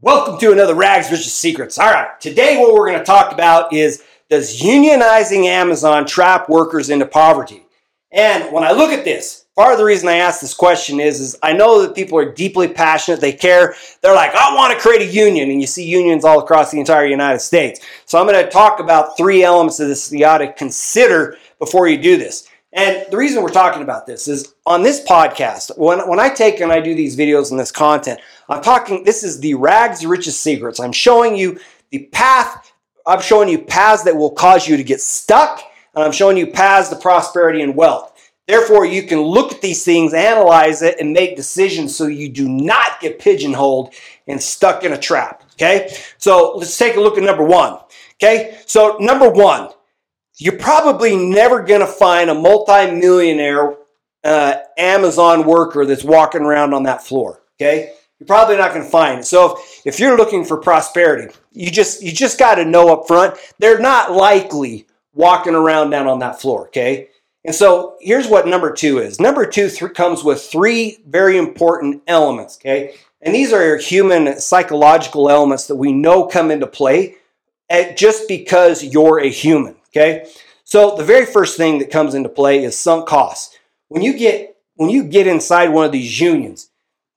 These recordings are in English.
Welcome to another Rags Riches Secrets. All right, today what we're going to talk about is does unionizing Amazon trap workers into poverty? And when I look at this, part of the reason I ask this question is, is I know that people are deeply passionate, they care. They're like, I want to create a union, and you see unions all across the entire United States. So I'm going to talk about three elements of this you ought to consider before you do this. And the reason we're talking about this is on this podcast, when, when I take and I do these videos and this content, I'm talking, this is the rags riches secrets. I'm showing you the path, I'm showing you paths that will cause you to get stuck, and I'm showing you paths to prosperity and wealth. Therefore, you can look at these things, analyze it, and make decisions so you do not get pigeonholed and stuck in a trap. Okay? So let's take a look at number one. Okay? So, number one, you're probably never going to find a multimillionaire uh, Amazon worker that's walking around on that floor. Okay, you're probably not going to find it. So if, if you're looking for prosperity, you just you just got to know up front they're not likely walking around down on that floor. Okay, and so here's what number two is. Number two th- comes with three very important elements. Okay, and these are your human psychological elements that we know come into play eh, just because you're a human. Okay. So the very first thing that comes into play is sunk costs. When you get when you get inside one of these unions,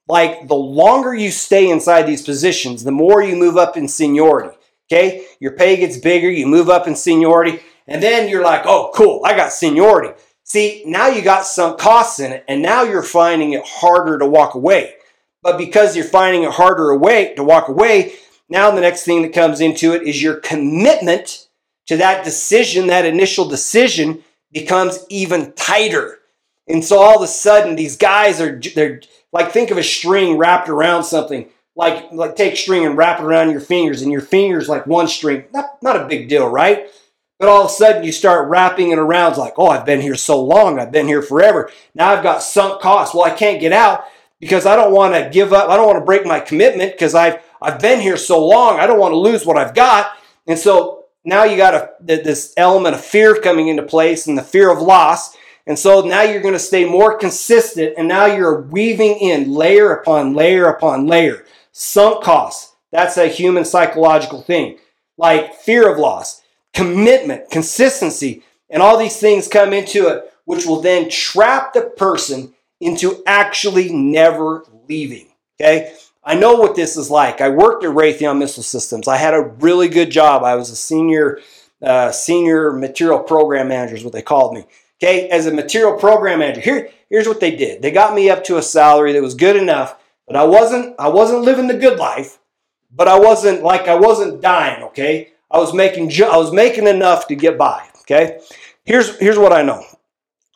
like the longer you stay inside these positions, the more you move up in seniority. Okay? Your pay gets bigger, you move up in seniority, and then you're like, oh, cool, I got seniority. See, now you got sunk costs in it, and now you're finding it harder to walk away. But because you're finding it harder away to walk away, now the next thing that comes into it is your commitment to that decision, that initial decision becomes even tighter. And so all of a sudden, these guys are they're like think of a string wrapped around something. Like like take string and wrap it around your fingers, and your fingers like one string. Not not a big deal, right? But all of a sudden, you start wrapping it around. It's like, oh, I've been here so long. I've been here forever. Now I've got sunk costs. Well, I can't get out because I don't want to give up. I don't want to break my commitment because I've I've been here so long. I don't want to lose what I've got. And so now you got a, this element of fear coming into place and the fear of loss. And so now you're going to stay more consistent and now you're weaving in layer upon layer upon layer. Sunk costs. That's a human psychological thing. Like fear of loss, commitment, consistency, and all these things come into it, which will then trap the person into actually never leaving. Okay? I know what this is like. I worked at Raytheon Missile Systems. I had a really good job. I was a senior uh, senior material program manager is what they called me. Okay, as a material program manager, here here's what they did. They got me up to a salary that was good enough, but I wasn't I wasn't living the good life, but I wasn't like I wasn't dying. Okay, I was making I was making enough to get by. Okay, here's here's what I know.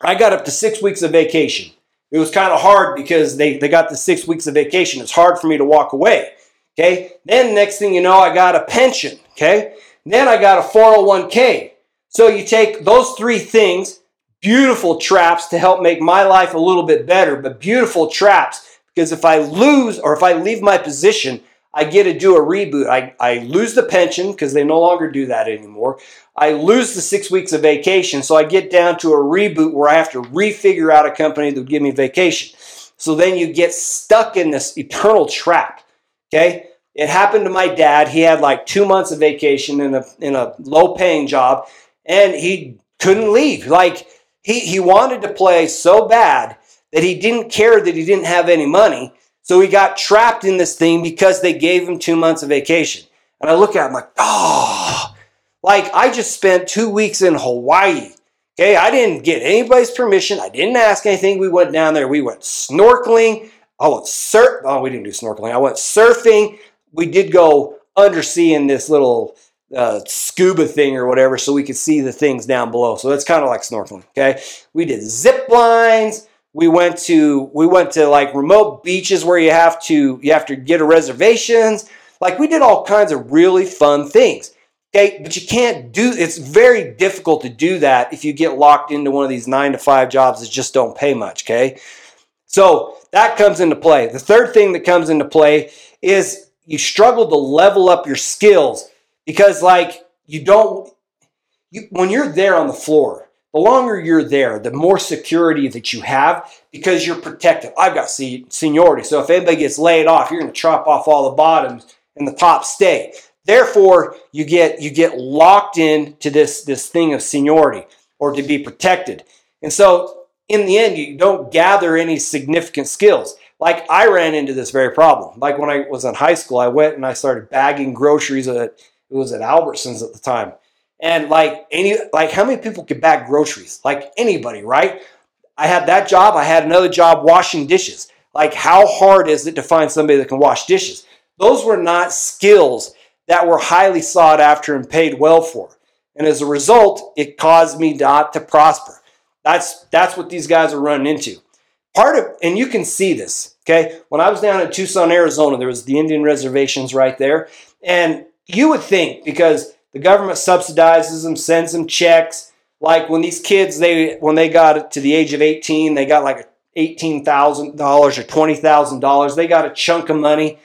I got up to six weeks of vacation it was kind of hard because they, they got the six weeks of vacation. It's hard for me to walk away. Okay. Then next thing you know, I got a pension. Okay. Then I got a 401k. So you take those three things, beautiful traps to help make my life a little bit better, but beautiful traps because if I lose or if I leave my position, I get to do a reboot. I, I lose the pension because they no longer do that anymore. I lose the six weeks of vacation. So I get down to a reboot where I have to refigure out a company that would give me vacation. So then you get stuck in this eternal trap. Okay. It happened to my dad. He had like two months of vacation in a, in a low paying job and he couldn't leave. Like he, he wanted to play so bad that he didn't care that he didn't have any money. So he got trapped in this thing because they gave him two months of vacation. And I look at him like, oh, like I just spent two weeks in Hawaii. Okay, I didn't get anybody's permission. I didn't ask anything. We went down there. We went snorkeling. I went surf. Oh, we didn't do snorkeling. I went surfing. We did go undersea in this little uh, scuba thing or whatever, so we could see the things down below. So that's kind of like snorkeling. Okay, we did zip lines. We went to we went to like remote beaches where you have to you have to get a reservations. Like we did all kinds of really fun things. Okay, but you can't do it's very difficult to do that if you get locked into one of these 9 to 5 jobs that just don't pay much, okay? So, that comes into play. The third thing that comes into play is you struggle to level up your skills because like you don't you, when you're there on the floor the longer you're there, the more security that you have because you're protected. I've got seniority. So if anybody gets laid off, you're going to chop off all the bottoms and the top stay. Therefore, you get you get locked in to this this thing of seniority or to be protected. And so in the end, you don't gather any significant skills. Like I ran into this very problem. Like when I was in high school, I went and I started bagging groceries at it was at Albertsons at the time. And like any like how many people could bag groceries? Like anybody, right? I had that job, I had another job washing dishes. Like how hard is it to find somebody that can wash dishes? Those were not skills that were highly sought after and paid well for. And as a result, it caused me not to prosper. That's that's what these guys are running into. Part of and you can see this, okay? When I was down in Tucson, Arizona, there was the Indian reservations right there. And you would think because the government subsidizes them, sends them checks, like when these kids they when they got to the age of 18, they got like $18,000 or $20,000. They got a chunk of money.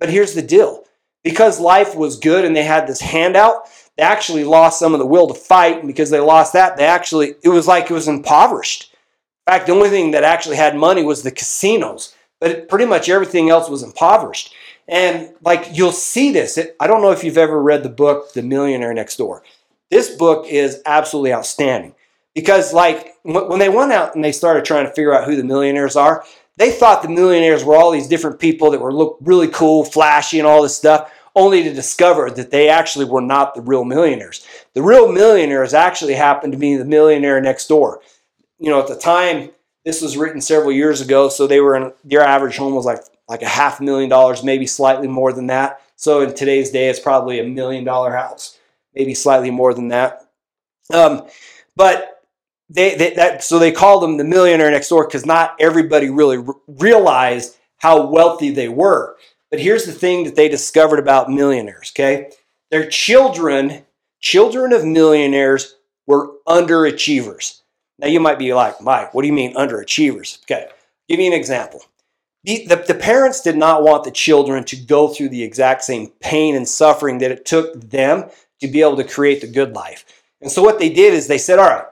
But here's the deal because life was good and they had this handout, they actually lost some of the will to fight. And because they lost that, they actually, it was like it was impoverished. In fact, the only thing that actually had money was the casinos, but pretty much everything else was impoverished. And like you'll see this. It, I don't know if you've ever read the book, The Millionaire Next Door. This book is absolutely outstanding because, like, when they went out and they started trying to figure out who the millionaires are, they thought the millionaires were all these different people that were look really cool, flashy, and all this stuff, only to discover that they actually were not the real millionaires. The real millionaires actually happened to be the millionaire next door. You know, at the time, this was written several years ago, so they were in their average home was like like a half million dollars, maybe slightly more than that. So in today's day, it's probably a million dollar house, maybe slightly more than that. Um, but they, they that so they called them the millionaire next door because not everybody really realized how wealthy they were. But here's the thing that they discovered about millionaires, okay? Their children, children of millionaires, were underachievers. Now you might be like, Mike, what do you mean underachievers? Okay, give me an example. The, the, the, parents did not want the children to go through the exact same pain and suffering that it took them to be able to create the good life. And so what they did is they said, all right,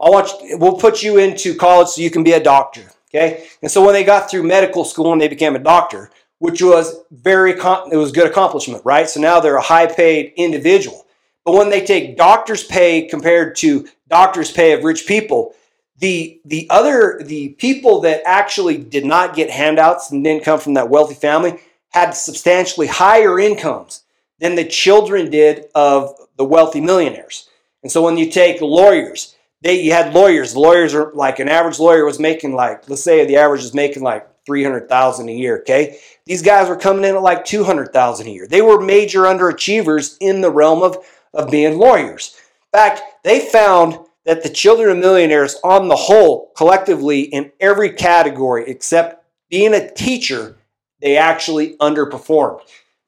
I want you, we'll put you into college so you can be a doctor. Okay. And so when they got through medical school and they became a doctor, which was very, it was good accomplishment, right? So now they're a high paid individual. But when they take doctor's pay compared to doctor's pay of rich people, the the other the people that actually did not get handouts and didn't come from that wealthy family had substantially higher incomes than the children did of the wealthy millionaires. And so when you take lawyers, they you had lawyers. Lawyers are like an average lawyer was making like let's say the average is making like three hundred thousand a year. Okay, these guys were coming in at like two hundred thousand a year. They were major underachievers in the realm of of being lawyers. In fact, they found that the children of millionaires, on the whole, collectively in every category except being a teacher, they actually underperformed.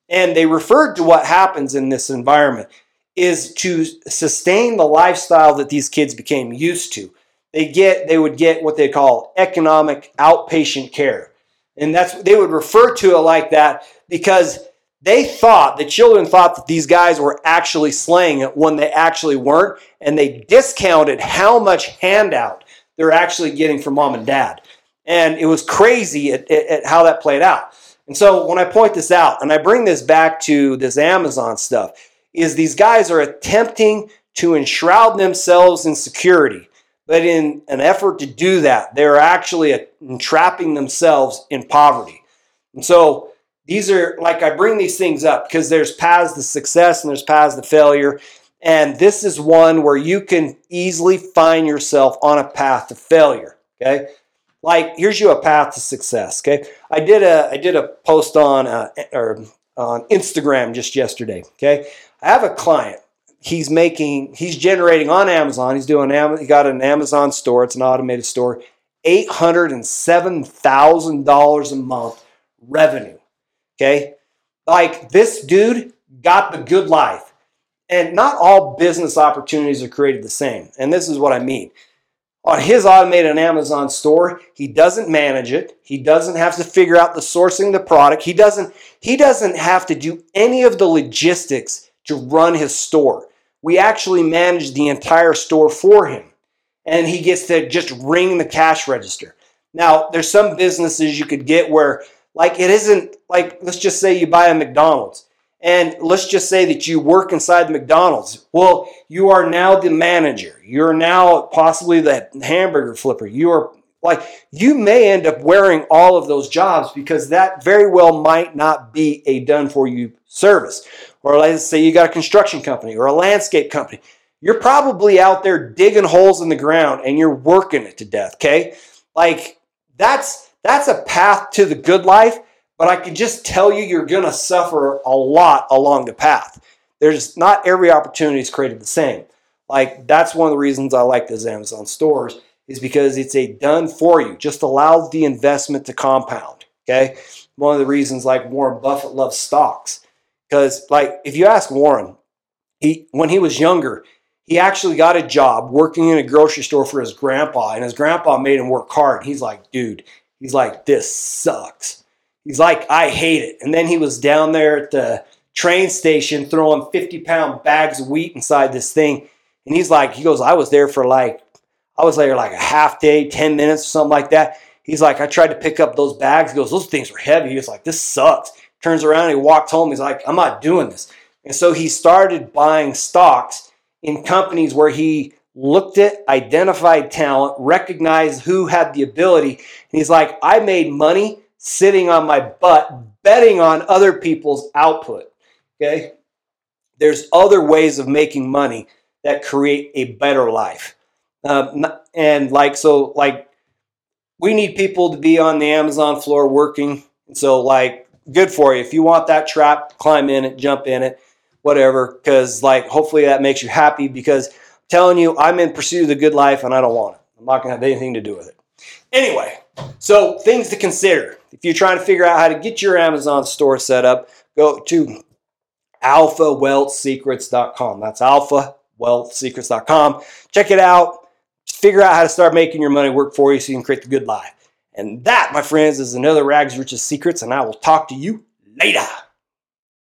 And they referred to what happens in this environment is to sustain the lifestyle that these kids became used to. They get they would get what they call economic outpatient care. And that's they would refer to it like that because they thought the children thought that these guys were actually slaying it when they actually weren't and they discounted how much handout they're actually getting from mom and dad and it was crazy at, at, at how that played out and so when i point this out and i bring this back to this amazon stuff is these guys are attempting to enshroud themselves in security. But in an effort to do that, they're actually entrapping themselves in poverty. And so these are like I bring these things up because there's paths to success and there's paths to failure. And this is one where you can easily find yourself on a path to failure. Okay. Like here's you a path to success. Okay. I did a I did a post on uh, or on Instagram just yesterday. Okay. I have a client. He's making, he's generating on Amazon. He's doing, he got an Amazon store. It's an automated store. $807,000 a month revenue. Okay. Like this dude got the good life. And not all business opportunities are created the same. And this is what I mean. On his automated Amazon store, he doesn't manage it. He doesn't have to figure out the sourcing the product. He doesn't he doesn't have to do any of the logistics to run his store. We actually manage the entire store for him. And he gets to just ring the cash register. Now, there's some businesses you could get where, like, it isn't like, let's just say you buy a McDonald's And let's just say that you work inside the McDonald's. Well, you are now the manager. You're now possibly the hamburger flipper. You are like, you may end up wearing all of those jobs because that very well might not be a done for you service. Or let's say you got a construction company or a landscape company. You're probably out there digging holes in the ground and you're working it to death, okay? Like that's that's a path to the good life, but I can just tell you you're going to suffer a lot along the path. There's not every opportunity is created the same. Like that's one of the reasons I like those Amazon stores is because it's a done for you. Just allow the investment to compound. Okay. One of the reasons like Warren Buffett loves stocks. Because like if you ask Warren, he when he was younger, he actually got a job working in a grocery store for his grandpa, and his grandpa made him work hard. He's like, dude, he's like, this sucks. He's like, I hate it. And then he was down there at the train station throwing 50 pound bags of wheat inside this thing. And he's like, he goes, I was there for like, I was there like a half day, 10 minutes, or something like that. He's like, I tried to pick up those bags. He goes, those things were heavy. He's like, this sucks. Turns around, he walked home. He's like, I'm not doing this. And so he started buying stocks in companies where he looked at, identified talent, recognized who had the ability. And he's like, I made money sitting on my butt, betting on other people's output. Okay? There's other ways of making money that create a better life. Um, and like, so, like, we need people to be on the Amazon floor working. So, like, good for you. If you want that trap, climb in it, jump in it whatever, because like hopefully that makes you happy because telling you, I'm in pursuit of the good life and I don't want it. I'm not gonna have anything to do with it. Anyway, so things to consider. If you're trying to figure out how to get your Amazon store set up, go to alphawealthsecrets.com. That's alphawealthsecrets.com. Check it out. Figure out how to start making your money work for you so you can create the good life. And that, my friends, is another Rags Riches Secrets, and I will talk to you later.